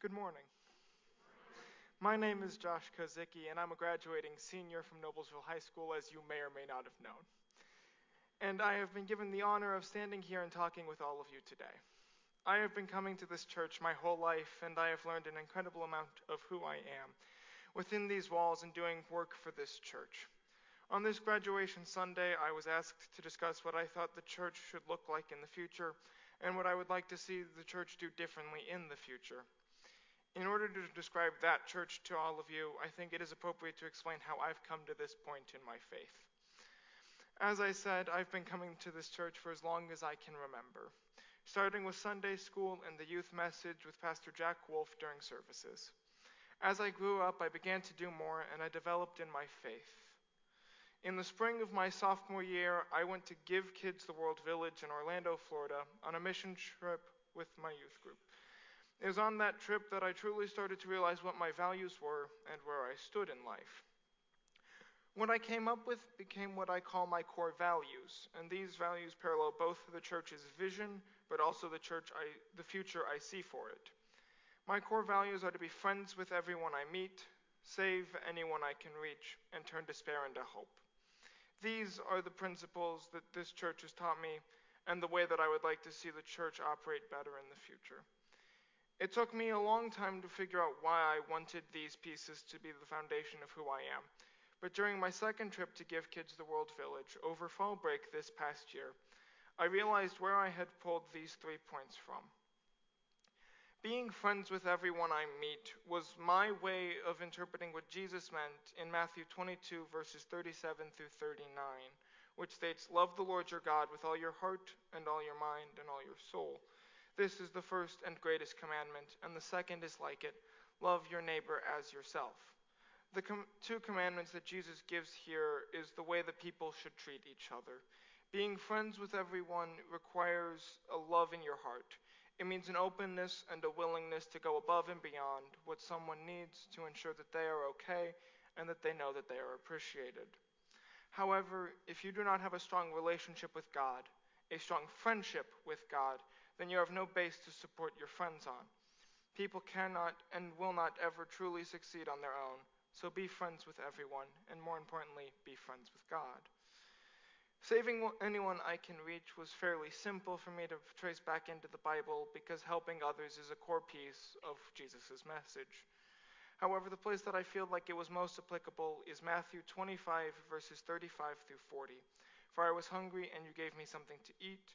Good morning. My name is Josh Kozicki, and I'm a graduating senior from Noblesville High School, as you may or may not have known. And I have been given the honor of standing here and talking with all of you today. I have been coming to this church my whole life, and I have learned an incredible amount of who I am within these walls and doing work for this church. On this graduation Sunday, I was asked to discuss what I thought the church should look like in the future and what I would like to see the church do differently in the future. In order to describe that church to all of you, I think it is appropriate to explain how I've come to this point in my faith. As I said, I've been coming to this church for as long as I can remember, starting with Sunday school and the youth message with Pastor Jack Wolf during services. As I grew up, I began to do more and I developed in my faith. In the spring of my sophomore year, I went to Give Kids the World Village in Orlando, Florida, on a mission trip with my youth group. It was on that trip that I truly started to realize what my values were and where I stood in life. What I came up with became what I call my core values, and these values parallel both the church's vision, but also the church I, the future I see for it. My core values are to be friends with everyone I meet, save anyone I can reach, and turn despair into hope. These are the principles that this church has taught me and the way that I would like to see the church operate better in the future. It took me a long time to figure out why I wanted these pieces to be the foundation of who I am. But during my second trip to Give Kids the World Village over fall break this past year, I realized where I had pulled these three points from. Being friends with everyone I meet was my way of interpreting what Jesus meant in Matthew 22, verses 37 through 39, which states, Love the Lord your God with all your heart and all your mind and all your soul. This is the first and greatest commandment, and the second is like it love your neighbor as yourself. The com- two commandments that Jesus gives here is the way that people should treat each other. Being friends with everyone requires a love in your heart. It means an openness and a willingness to go above and beyond what someone needs to ensure that they are okay and that they know that they are appreciated. However, if you do not have a strong relationship with God, a strong friendship with God, then you have no base to support your friends on. People cannot and will not ever truly succeed on their own, so be friends with everyone, and more importantly, be friends with God. Saving anyone I can reach was fairly simple for me to trace back into the Bible because helping others is a core piece of Jesus' message. However, the place that I feel like it was most applicable is Matthew 25, verses 35 through 40. For I was hungry, and you gave me something to eat.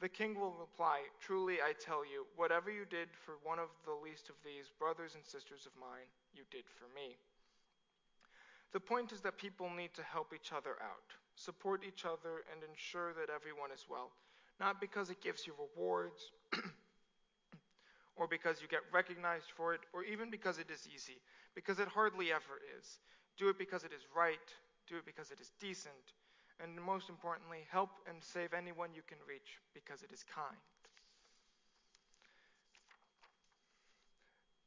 The king will reply, Truly I tell you, whatever you did for one of the least of these brothers and sisters of mine, you did for me. The point is that people need to help each other out, support each other, and ensure that everyone is well. Not because it gives you rewards, or because you get recognized for it, or even because it is easy, because it hardly ever is. Do it because it is right, do it because it is decent, and most importantly, help and save anyone you can reach because it is kind.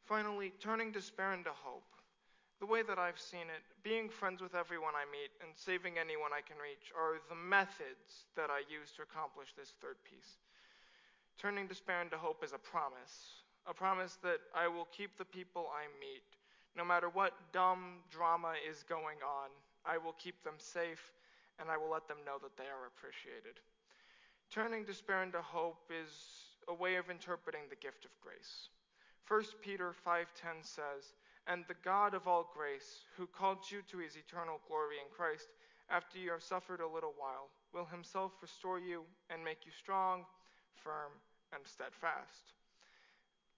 Finally, turning despair into hope. The way that I've seen it, being friends with everyone I meet and saving anyone I can reach are the methods that I use to accomplish this third piece. Turning despair into hope is a promise, a promise that I will keep the people I meet, no matter what dumb drama is going on, I will keep them safe and I will let them know that they are appreciated. Turning despair into hope is a way of interpreting the gift of grace. 1 Peter 5:10 says, "And the God of all grace, who called you to his eternal glory in Christ, after you have suffered a little while, will himself restore you and make you strong, firm, and steadfast."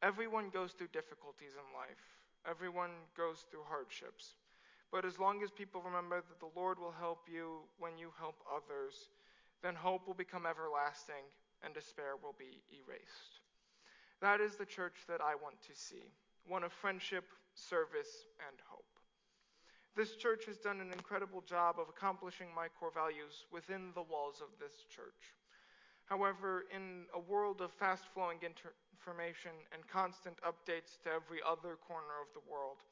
Everyone goes through difficulties in life. Everyone goes through hardships. But as long as people remember that the Lord will help you when you help others, then hope will become everlasting and despair will be erased. That is the church that I want to see one of friendship, service, and hope. This church has done an incredible job of accomplishing my core values within the walls of this church. However, in a world of fast flowing information and constant updates to every other corner of the world,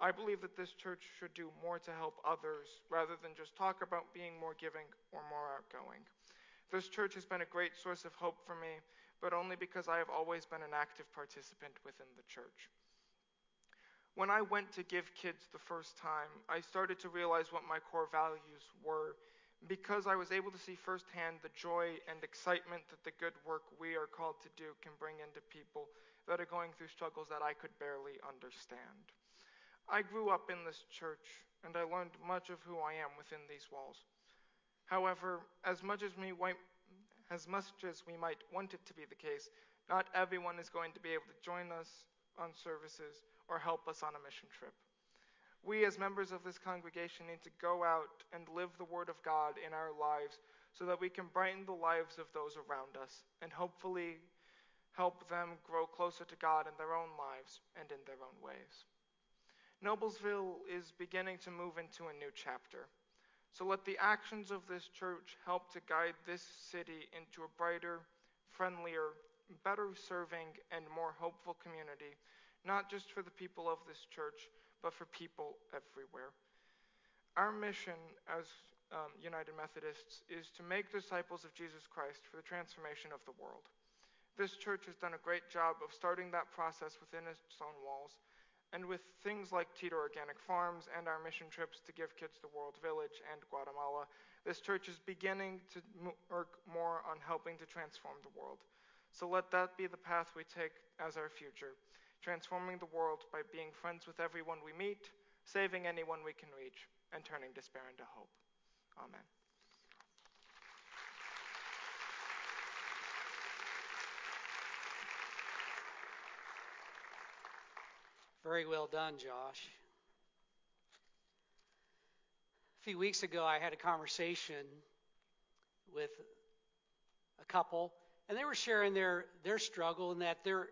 I believe that this church should do more to help others rather than just talk about being more giving or more outgoing. This church has been a great source of hope for me, but only because I have always been an active participant within the church. When I went to give kids the first time, I started to realize what my core values were because I was able to see firsthand the joy and excitement that the good work we are called to do can bring into people that are going through struggles that I could barely understand. I grew up in this church and I learned much of who I am within these walls. However, as much as we as much as we might want it to be the case, not everyone is going to be able to join us on services or help us on a mission trip. We, as members of this congregation, need to go out and live the Word of God in our lives so that we can brighten the lives of those around us and hopefully help them grow closer to God in their own lives and in their own ways. Noblesville is beginning to move into a new chapter. So let the actions of this church help to guide this city into a brighter, friendlier, better serving, and more hopeful community not just for the people of this church, but for people everywhere. Our mission as um, United Methodists is to make disciples of Jesus Christ for the transformation of the world. This church has done a great job of starting that process within its own walls, and with things like Teter Organic Farms and our mission trips to Give Kids the World Village and Guatemala, this church is beginning to work more on helping to transform the world. So let that be the path we take as our future transforming the world by being friends with everyone we meet, saving anyone we can reach, and turning despair into hope. Amen. Very well done, Josh. A few weeks ago, I had a conversation with a couple, and they were sharing their, their struggle in that their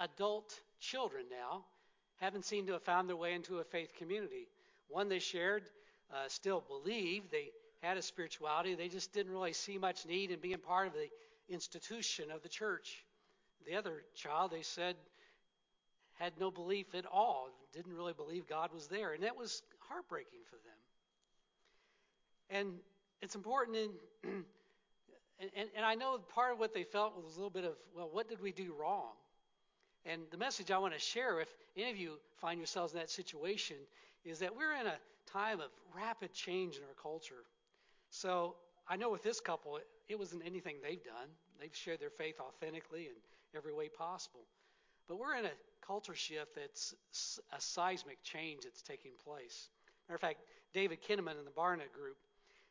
adult children now haven't seemed to have found their way into a faith community. One they shared uh, still believed they had a spirituality, they just didn't really see much need in being part of the institution of the church. The other child, they said, had no belief at all, didn't really believe God was there, and that was heartbreaking for them. And it's important in. and, and, I know part of what they felt was a little bit of, well, what did we do wrong? And the message I want to share, if any of you find yourselves in that situation, is that we're in a time of rapid change in our culture. So I know with this couple, it, it wasn't anything they've done. They've shared their faith authentically in every way possible. But we're in a culture shift that's a seismic change that's taking place. Matter of fact, David Kinnaman in the Barna Group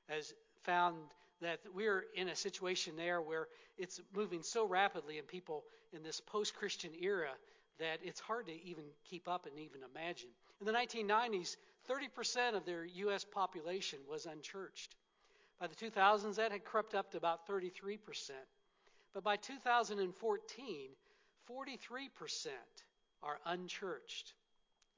has found that we're in a situation there where it's moving so rapidly in people in this post Christian era that it's hard to even keep up and even imagine. In the 1990s, 30% of their U.S. population was unchurched. By the 2000s, that had crept up to about 33%. But by 2014, 43% are unchurched.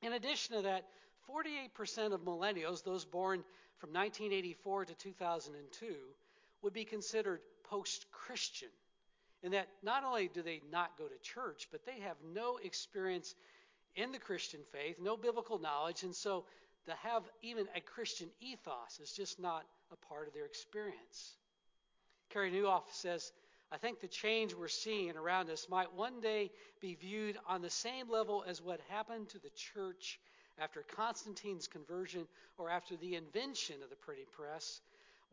In addition to that, 48% of millennials, those born from 1984 to 2002, would be considered post Christian. In that not only do they not go to church, but they have no experience in the Christian faith, no biblical knowledge, and so to have even a Christian ethos is just not a part of their experience. Carey Nieuwhof says, I think the change we're seeing around us might one day be viewed on the same level as what happened to the church after Constantine's conversion or after the invention of the printing press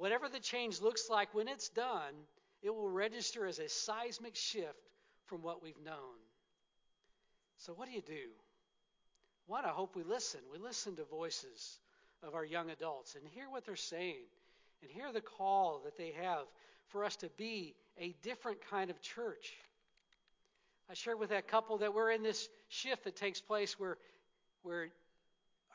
Whatever the change looks like when it's done, it will register as a seismic shift from what we've known. So, what do you do? One, I hope we listen. We listen to voices of our young adults and hear what they're saying and hear the call that they have for us to be a different kind of church. I shared with that couple that we're in this shift that takes place where, where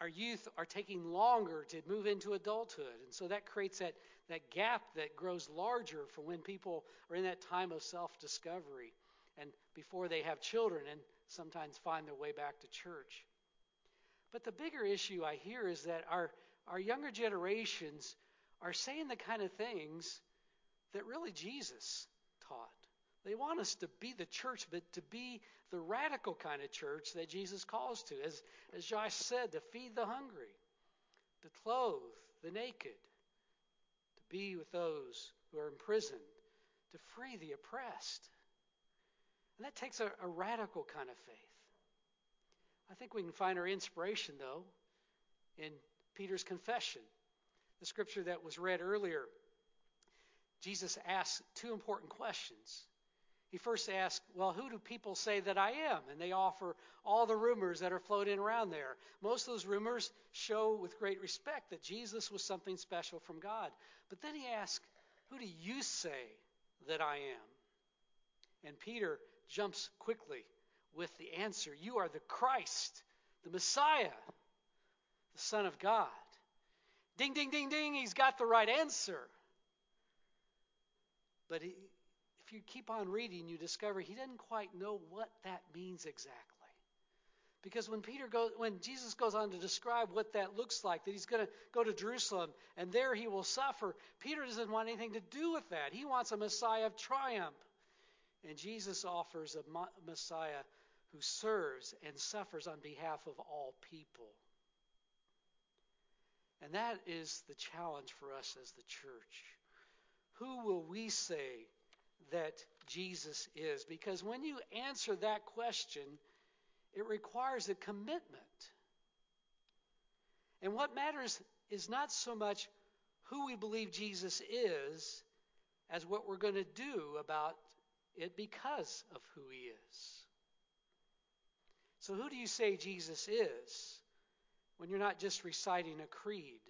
our youth are taking longer to move into adulthood. And so that creates that that gap that grows larger for when people are in that time of self discovery and before they have children and sometimes find their way back to church. But the bigger issue I hear is that our, our younger generations are saying the kind of things that really Jesus taught. They want us to be the church, but to be the radical kind of church that Jesus calls to. As, as Josh said, to feed the hungry, to clothe the naked, to be with those who are imprisoned, to free the oppressed. And that takes a, a radical kind of faith. I think we can find our inspiration, though, in Peter's confession. The scripture that was read earlier, Jesus asks two important questions. He first asks, Well, who do people say that I am? And they offer all the rumors that are floating around there. Most of those rumors show with great respect that Jesus was something special from God. But then he asks, Who do you say that I am? And Peter jumps quickly with the answer You are the Christ, the Messiah, the Son of God. Ding, ding, ding, ding, he's got the right answer. But he, if you keep on reading, you discover he doesn't quite know what that means exactly. Because when Peter goes, when Jesus goes on to describe what that looks like, that he's going to go to Jerusalem and there he will suffer, Peter doesn't want anything to do with that. He wants a Messiah of triumph. And Jesus offers a Messiah who serves and suffers on behalf of all people. And that is the challenge for us as the church. Who will we say that Jesus is? Because when you answer that question, it requires a commitment. And what matters is not so much who we believe Jesus is as what we're going to do about it because of who he is. So, who do you say Jesus is when you're not just reciting a creed?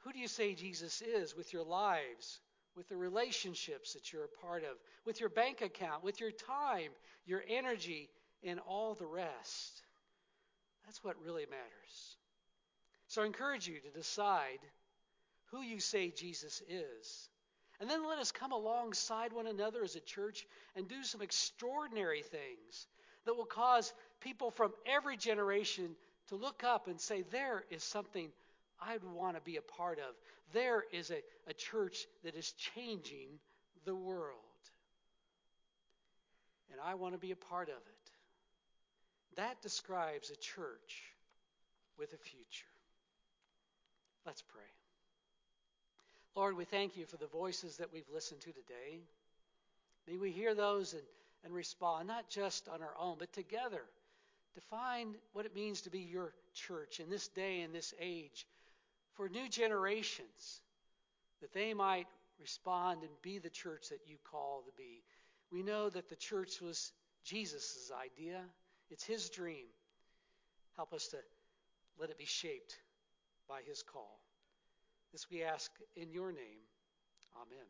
Who do you say Jesus is with your lives, with the relationships that you're a part of, with your bank account, with your time, your energy, and all the rest? That's what really matters. So I encourage you to decide who you say Jesus is. And then let us come alongside one another as a church and do some extraordinary things that will cause people from every generation to look up and say, There is something I'd want to be a part of. There is a, a church that is changing the world. And I want to be a part of it. That describes a church with a future. Let's pray. Lord, we thank you for the voices that we've listened to today. May we hear those and, and respond, not just on our own, but together to find what it means to be your church in this day and this age for new generations, that they might respond and be the church that you call to be. We know that the church was Jesus' idea, it's his dream. Help us to let it be shaped by his call. This we ask in your name. Amen.